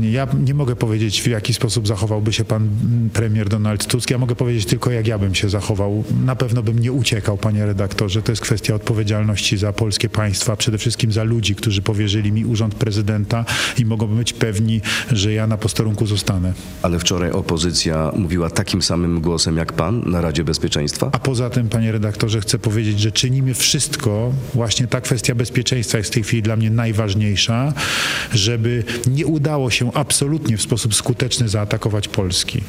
Ja nie mogę powiedzieć, w jaki sposób zachowałby się pan mm, premier Donald Tusk. Ja mogę powiedzieć tylko, jak ja bym się zachował. Na pewno bym nie uciekał, panie redaktorze. To jest kwestia odpowiedzialności za polskie państwa, przede wszystkim za ludzi, którzy powierzyli mi urząd prezydenta i mogą być pewni, że ja na posterunku zostanę. Ale wczoraj opozycja mówiła takim samym głosem jak pan na Radzie Bezpieczeństwa? A poza tym, panie redaktorze, chcę powiedzieć, że czynimy wszystko, właśnie ta kwestia bezpieczeństwa jest w tej chwili dla mnie najważniejsza, żeby nie udało się absolutnie w sposób skuteczny zaatakować Polski.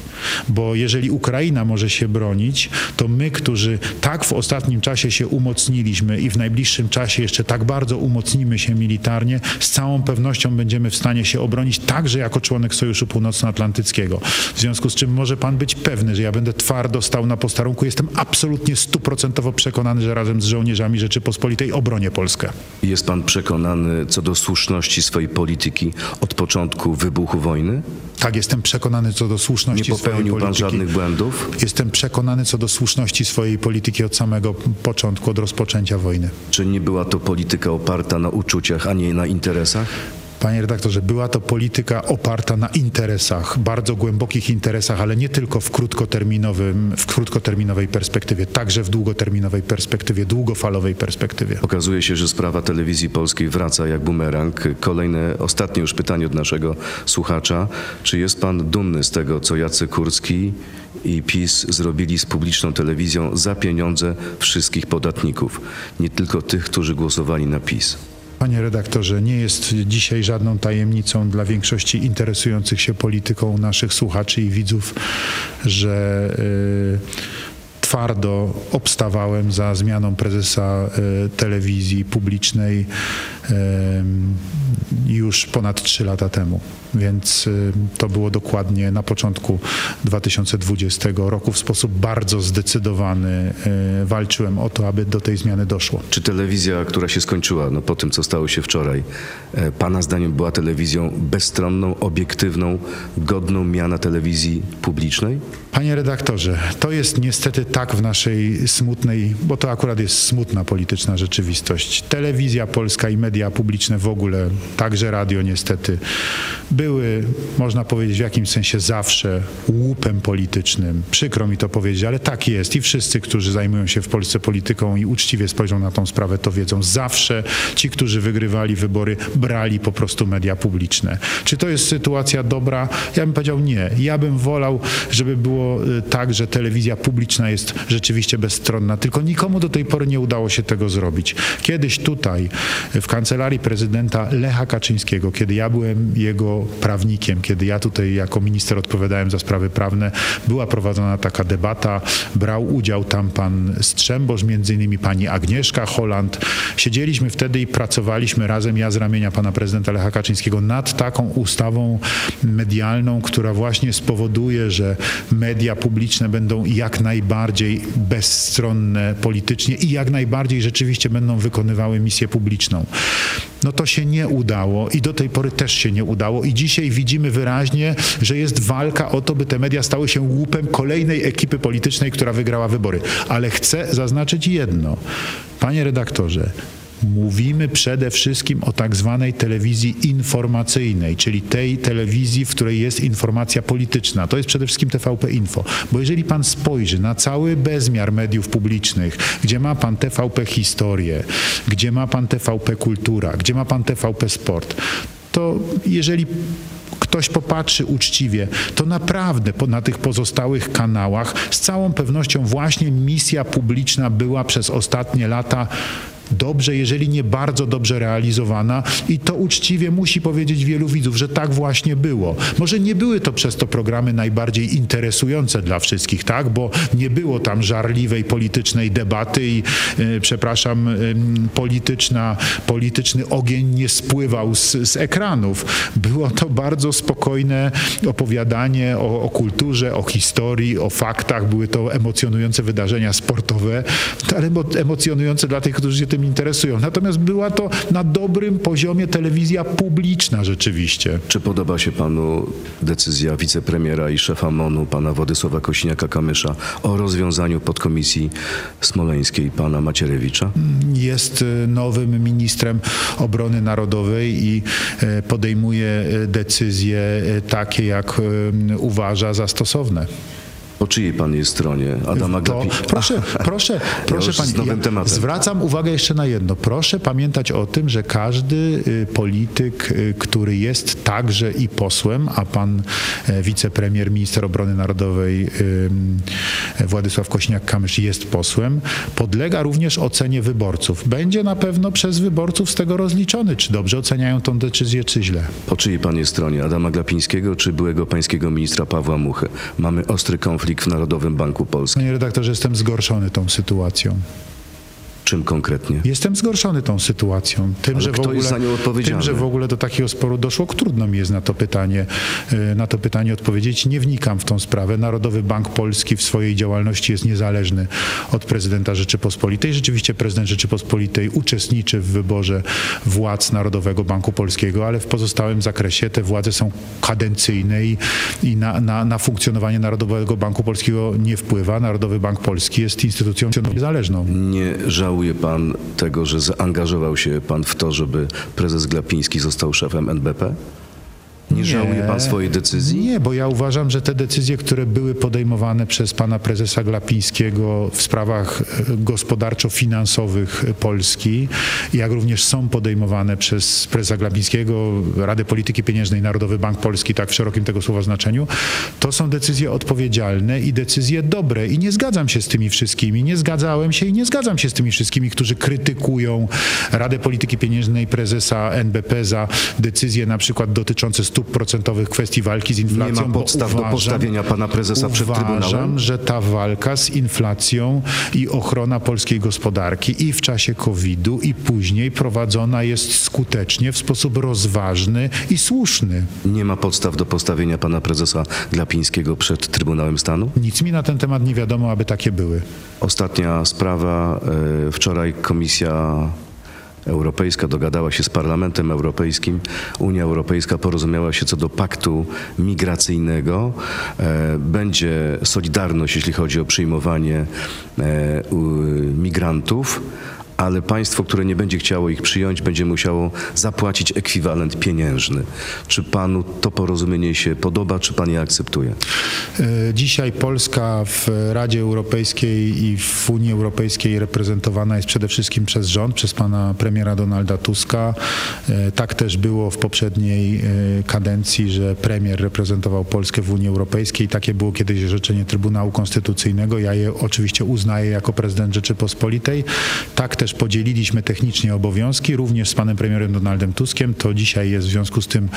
Bo jeżeli Ukraina może się bronić, to my, którzy tak w ostatnim czasie się umocniliśmy i w najbliższym czasie jeszcze tak bardzo umocnimy się militarnie, z całą pewnością będziemy w stanie się obronić także jako członek Sojuszu Północnoatlantyckiego. W związku z czym może pan być pewny, że ja będę twardo stał na posterunku. Jestem absolutnie stuprocentowo przekonany, że razem z żołnierzami Rzeczypospolitej obronię Polskę. Jest pan przekonany co do słuszności swojej polityki od początku wybuchu wojny? Tak, jestem przekonany co do Nie słuszności swojej popełnił pan polityki. żadnych błędów? Jestem przekonany co do słuszności swojej polityki od samego początku, od rozpoczęcia wojny. Czy nie była to polityka oparta na uczuciach, a nie na interesach? Panie redaktorze, była to polityka oparta na interesach, bardzo głębokich interesach, ale nie tylko w krótkoterminowym, w krótkoterminowej perspektywie, także w długoterminowej perspektywie, długofalowej perspektywie. Okazuje się, że sprawa telewizji polskiej wraca jak bumerang. Kolejne, ostatnie już pytanie od naszego słuchacza. Czy jest pan dumny z tego, co Jacek Kurski i PiS zrobili z publiczną telewizją za pieniądze wszystkich podatników, nie tylko tych, którzy głosowali na PiS? Panie redaktorze, nie jest dzisiaj żadną tajemnicą dla większości interesujących się polityką naszych słuchaczy i widzów, że y, twardo obstawałem za zmianą prezesa y, telewizji publicznej y, już ponad trzy lata temu. Więc y, to było dokładnie na początku 2020 roku. W sposób bardzo zdecydowany walczyłem o to, aby do tej zmiany doszło. Czy telewizja, która się skończyła no, po tym, co stało się wczoraj, e, Pana zdaniem była telewizją bezstronną, obiektywną, godną miana telewizji publicznej? Panie redaktorze, to jest niestety tak w naszej smutnej, bo to akurat jest smutna polityczna rzeczywistość. Telewizja polska i media publiczne w ogóle, także radio niestety, były, można powiedzieć, w jakimś sensie zawsze łupem politycznym. Przykro mi to powiedzieć, ale tak jest. I wszyscy, którzy zajmują się w Polsce polityką i uczciwie spojrzą na tą sprawę, to wiedzą. Zawsze ci, którzy wygrywali wybory, brali po prostu media publiczne. Czy to jest sytuacja dobra? Ja bym powiedział nie. Ja bym wolał, żeby było y, tak, że telewizja publiczna jest rzeczywiście bezstronna, tylko nikomu do tej pory nie udało się tego zrobić. Kiedyś tutaj, w kancelarii prezydenta Lecha Kaczyńskiego, kiedy ja byłem jego prawnikiem, kiedy ja tutaj jako minister odpowiadałem za sprawy prawne, była prowadzona taka debata, brał udział tam pan Strzembosz, między innymi pani Agnieszka Holland. Siedzieliśmy wtedy i pracowaliśmy razem, ja z ramienia pana prezydenta Lecha Kaczyńskiego nad taką ustawą medialną, która właśnie spowoduje, że media publiczne będą jak najbardziej bezstronne politycznie i jak najbardziej rzeczywiście będą wykonywały misję publiczną. No to się nie udało i do tej pory też się nie udało i dzisiaj widzimy wyraźnie, że jest walka o to, by te media stały się łupem kolejnej ekipy politycznej, która wygrała wybory. Ale chcę zaznaczyć jedno. Panie redaktorze, Mówimy przede wszystkim o tak zwanej telewizji informacyjnej, czyli tej telewizji, w której jest informacja polityczna. To jest przede wszystkim TVP Info. Bo jeżeli pan spojrzy na cały bezmiar mediów publicznych, gdzie ma pan TVP Historię, gdzie ma pan TVP Kultura, gdzie ma pan TVP Sport, to jeżeli ktoś popatrzy uczciwie, to naprawdę na tych pozostałych kanałach z całą pewnością właśnie misja publiczna była przez ostatnie lata dobrze, jeżeli nie bardzo dobrze realizowana i to uczciwie musi powiedzieć wielu widzów, że tak właśnie było. Może nie były to przez to programy najbardziej interesujące dla wszystkich, tak, bo nie było tam żarliwej politycznej debaty i e, przepraszam, e, polityczna, polityczny ogień nie spływał z, z ekranów. Było to bardzo spokojne opowiadanie o, o kulturze, o historii, o faktach. Były to emocjonujące wydarzenia sportowe, ale emocjonujące dla tych, którzy się tym tym interesują. Natomiast była to na dobrym poziomie telewizja publiczna rzeczywiście. Czy podoba się panu decyzja wicepremiera i szefa MONU, pana Władysława Kosiniaka-Kamysza o rozwiązaniu podkomisji smoleńskiej pana Macierewicza? Jest y, nowym ministrem obrony narodowej i y, podejmuje y, decyzje takie, jak uważa za stosowne. Po czyjej pan jest stronie? Adama Glapi... Proszę, proszę, proszę ja pani, ja zwracam uwagę jeszcze na jedno. Proszę pamiętać o tym, że każdy y, polityk, y, który jest także i posłem, a pan e, wicepremier, minister obrony narodowej Władysław Kośniak-Kamysz jest posłem, podlega również ocenie wyborców. Będzie na pewno przez wyborców z tego rozliczony, czy dobrze oceniają tą decyzję, czy źle. Po czyjej pan jest stronie? Adama Glapińskiego, czy byłego pańskiego ministra Pawła Muchy? Mamy ostry konflikt konflikt w Narodowym Banku Polskim. Panie redaktorze, jestem zgorszony tą sytuacją. Czym konkretnie? Jestem zgorszony tą sytuacją. Tym, Ale że kto w ogóle, jest za nią odpowiedzialny? Tym, że w ogóle do takiego sporu doszło, trudno mi jest na to pytanie, e, na to pytanie odpowiedzieć. Nie wnikam w tą sprawę. Narodowy Bank Polski w swojej działalności jest niezależny od prezydenta Rzeczypospolitej. Rzeczywiście prezydent Rzeczypospolitej uczestniczy w wyborze władz Narodowego Banku Polskiego, ale w pozostałym zakresie te władze są kadencyjne i, i na, na, na funkcjonowanie Narodowego Banku Polskiego nie wpływa. Narodowy Bank Polski jest instytucją niezależną. Nie żałuję żałuje pan tego, że zaangażował się pan w to, żeby prezes Glapiński został szefem NBP? Nie, żałuje pan swojej decyzji? Nie, bo ja uważam, że te decyzje, które były podejmowane przez pana prezesa Glapińskiego w sprawach e, gospodarczo-finansowych Polski, jak również są podejmowane przez prezesa Glapińskiego, Radę Polityki Pieniężnej, Narodowy Bank Polski, tak w szerokim tego słowa znaczeniu, to są decyzje odpowiedzialne i decyzje dobre. I nie zgadzam się z tymi wszystkimi, nie zgadzałem się i nie zgadzam się z tymi wszystkimi, którzy krytykują Radę Polityki Pieniężnej prezesa NBP za decyzje na przykład dotyczące stóp procentowych kwestii walki z inflacją. Nie ma podstaw do postawienia pana prezesa przed Trybunałem? Uważam, że ta walka z inflacją i ochrona polskiej gospodarki i w czasie COVID-u i później prowadzona jest skutecznie w sposób rozważny i słuszny. Nie ma podstaw do postawienia pana prezesa Glapińskiego przed Trybunałem Stanu? Nic mi na ten temat nie wiadomo, aby takie były. Ostatnia sprawa. e, Wczoraj Komisja Europejska dogadała się z Parlamentem Europejskim. Unia Europejska porozumiała się co do paktu migracyjnego. E, Będzie solidarność, jeśli chodzi o przyjmowanie e, migrantów. Ale państwo, które nie będzie chciało ich przyjąć, będzie musiało zapłacić ekwiwalent pieniężny. Czy panu to porozumienie się podoba, czy pan je akceptuje? E, Dzisiaj Polska w Radzie Europejskiej i w Unii Europejskiej reprezentowana jest przede wszystkim przez rząd, przez pana premiera Donalda Tuska. E, Tak też było w poprzedniej e, kadencji, że premier reprezentował Polskę w Unii Europejskiej. Takie było kiedyś orzeczenie Trybunału Konstytucyjnego. Ja je oczywiście uznaję jako prezydent Rzeczypospolitej. Tak też podzieliliśmy technicznie obowiązki, również z panem premierem Donaldem Tuskiem. To dzisiaj jest w związku z tym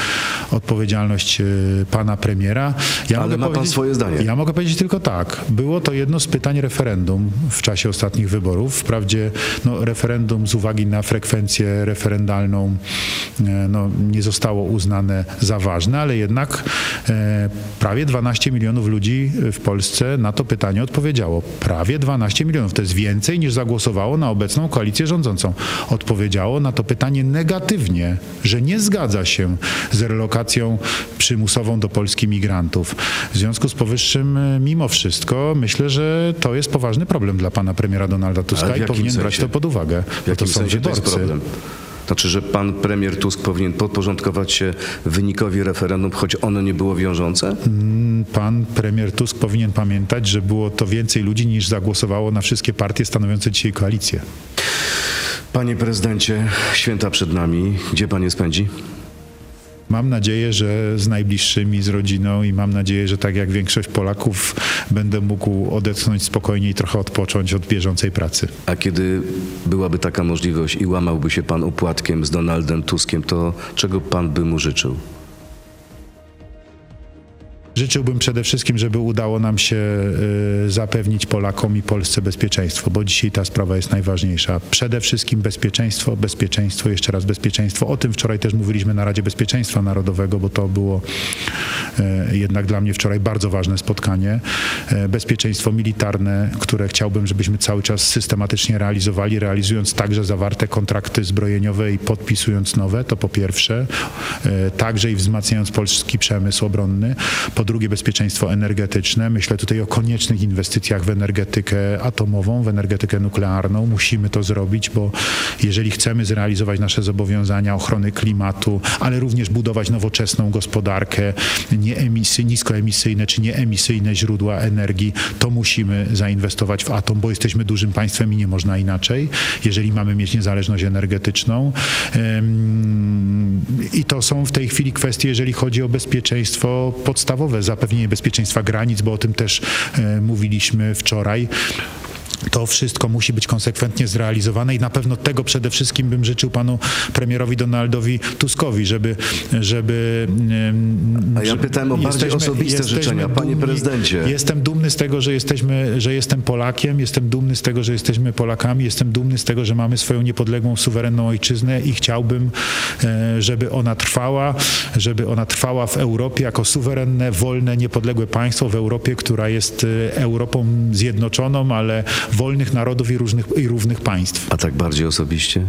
odpowiedzialność e, pana premiera. Ja Ale ma pan swoje zdanie. Ja mogę powiedzieć tylko tak. Było to jedno z pytań referendum w czasie ostatnich wyborów. Wprawdzie no, referendum z uwagi na frekwencję referendalną e, no, nie zostało uznane za ważne, ale jednak e, prawie 12 milionów ludzi w Polsce na to pytanie odpowiedziało. Prawie 12 milionów. To jest więcej niż zagłosowało na obecną koalicję rządzącą. Odpowiedziało na to pytanie negatywnie, że nie zgadza się z relokacją przymusową do Polski migrantów. W związku z powyższym, e, mimo wszystko, myślę, że to jest poważny problem dla pana premiera Donalda Tuska i powinien brać sensie? to pod uwagę. W jakim to są sensie to jest wyborcy. problem? Znaczy, że pan premier Tusk powinien podporządkować się wynikowi referendum, choć ono nie było wiążące? Pan premier Tusk powinien pamiętać, że było to więcej ludzi niż zagłosowało na wszystkie partie stanowiące dzisiaj koalicję. Panie prezydencie, święta przed nami. Gdzie pan je spędzi? Mam nadzieję, że z najbliższymi, z rodziną i mam nadzieję, że tak jak większość Polaków będę mógł odetchnąć spokojnie i trochę odpocząć od bieżącej pracy. A kiedy byłaby taka możliwość i łamałby się pan opłatkiem z Donaldem Tuskiem, to czego pan by mu życzył? Życzyłbym przede wszystkim, żeby udało nam się y, zapewnić Polakom i Polsce bezpieczeństwo, bo dzisiaj ta sprawa jest najważniejsza. Przede wszystkim bezpieczeństwo, bezpieczeństwo, jeszcze raz bezpieczeństwo. O tym wczoraj też mówiliśmy na Radzie Bezpieczeństwa Narodowego, bo to było y, jednak dla mnie wczoraj bardzo ważne spotkanie. Y, Bezpieczeństwo militarne, które chciałbym, żebyśmy cały czas systematycznie realizowali, realizując także zawarte kontrakty zbrojeniowe i podpisując nowe, to po pierwsze. Także i wzmacniając polski przemysł obronny. Po drugie bezpieczeństwo energetyczne. Myślę tutaj o koniecznych inwestycjach w energetykę atomową, w energetykę nuklearną. Musimy to zrobić, bo jeżeli chcemy zrealizować nasze zobowiązania ochrony klimatu, ale również budować nowoczesną gospodarkę, nieemisy, niskoemisyjne czy nieemisyjne źródła energii, to musimy zainwestować w atom, bo jesteśmy dużym państwem i nie można inaczej, jeżeli mamy mieć niezależność energetyczną. I to są w tej chwili kwestie, jeżeli chodzi o bezpieczeństwo podstawowe, zapewnienie bezpieczeństwa granic, bo o tym też e, mówiliśmy wczoraj. To wszystko musi być konsekwentnie zrealizowane i na pewno tego przede wszystkim bym życzył panu premierowi Donaldowi Tuskowi, żeby... żeby A ja pytałem o bardziej osobiste życzenia. Panie prezydencie. Jestem dumny z tego, że jesteśmy, że jestem Polakiem, jestem dumny z tego, że jesteśmy Polakami, jestem dumny z tego, że mamy swoją niepodległą, suwerenną ojczyznę i chciałbym, e, żeby ona trwała, żeby ona trwała w Europie jako suwerenne, wolne, niepodległe państwo w Europie, która jest e, Europą zjednoczoną, ale wolnych narodów i różnych i równych państw. A tak bardziej osobiście?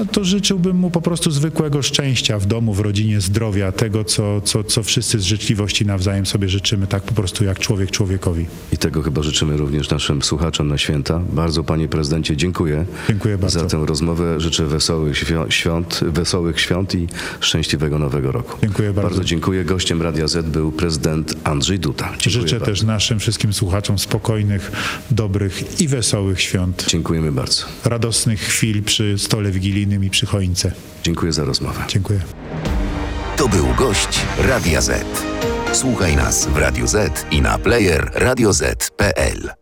No to życzyłbym mu po prostu zwykłego szczęścia w domu, w rodzinie, zdrowia, tego, co, co, co wszyscy z życzliwości nawzajem sobie życzymy, tak po prostu jak człowiek człowiekowi. I tego chyba życzymy również naszym słuchaczom na święta. Bardzo panie prezydencie dziękuję. Dziękuję bardzo. Za tę rozmowę życzę wesołych świ- świąt, wesołych świąt i szczęśliwego nowego roku. Dziękuję bardzo. Bardzo dziękuję. Gościem Radia Z był prezydent Andrzej Duda. Dziękuję Życzę bardzo. też naszym wszystkim słuchaczom spokojnych, dobrych i wesołych świąt. Dziękujemy bardzo. Radosnych chwil przy stole wigilijnym przy choince. Dziękuję za rozmowę. Dziękuję. To był gość Radia Z. Słuchaj nas w Radio Z i na player radioz.pl.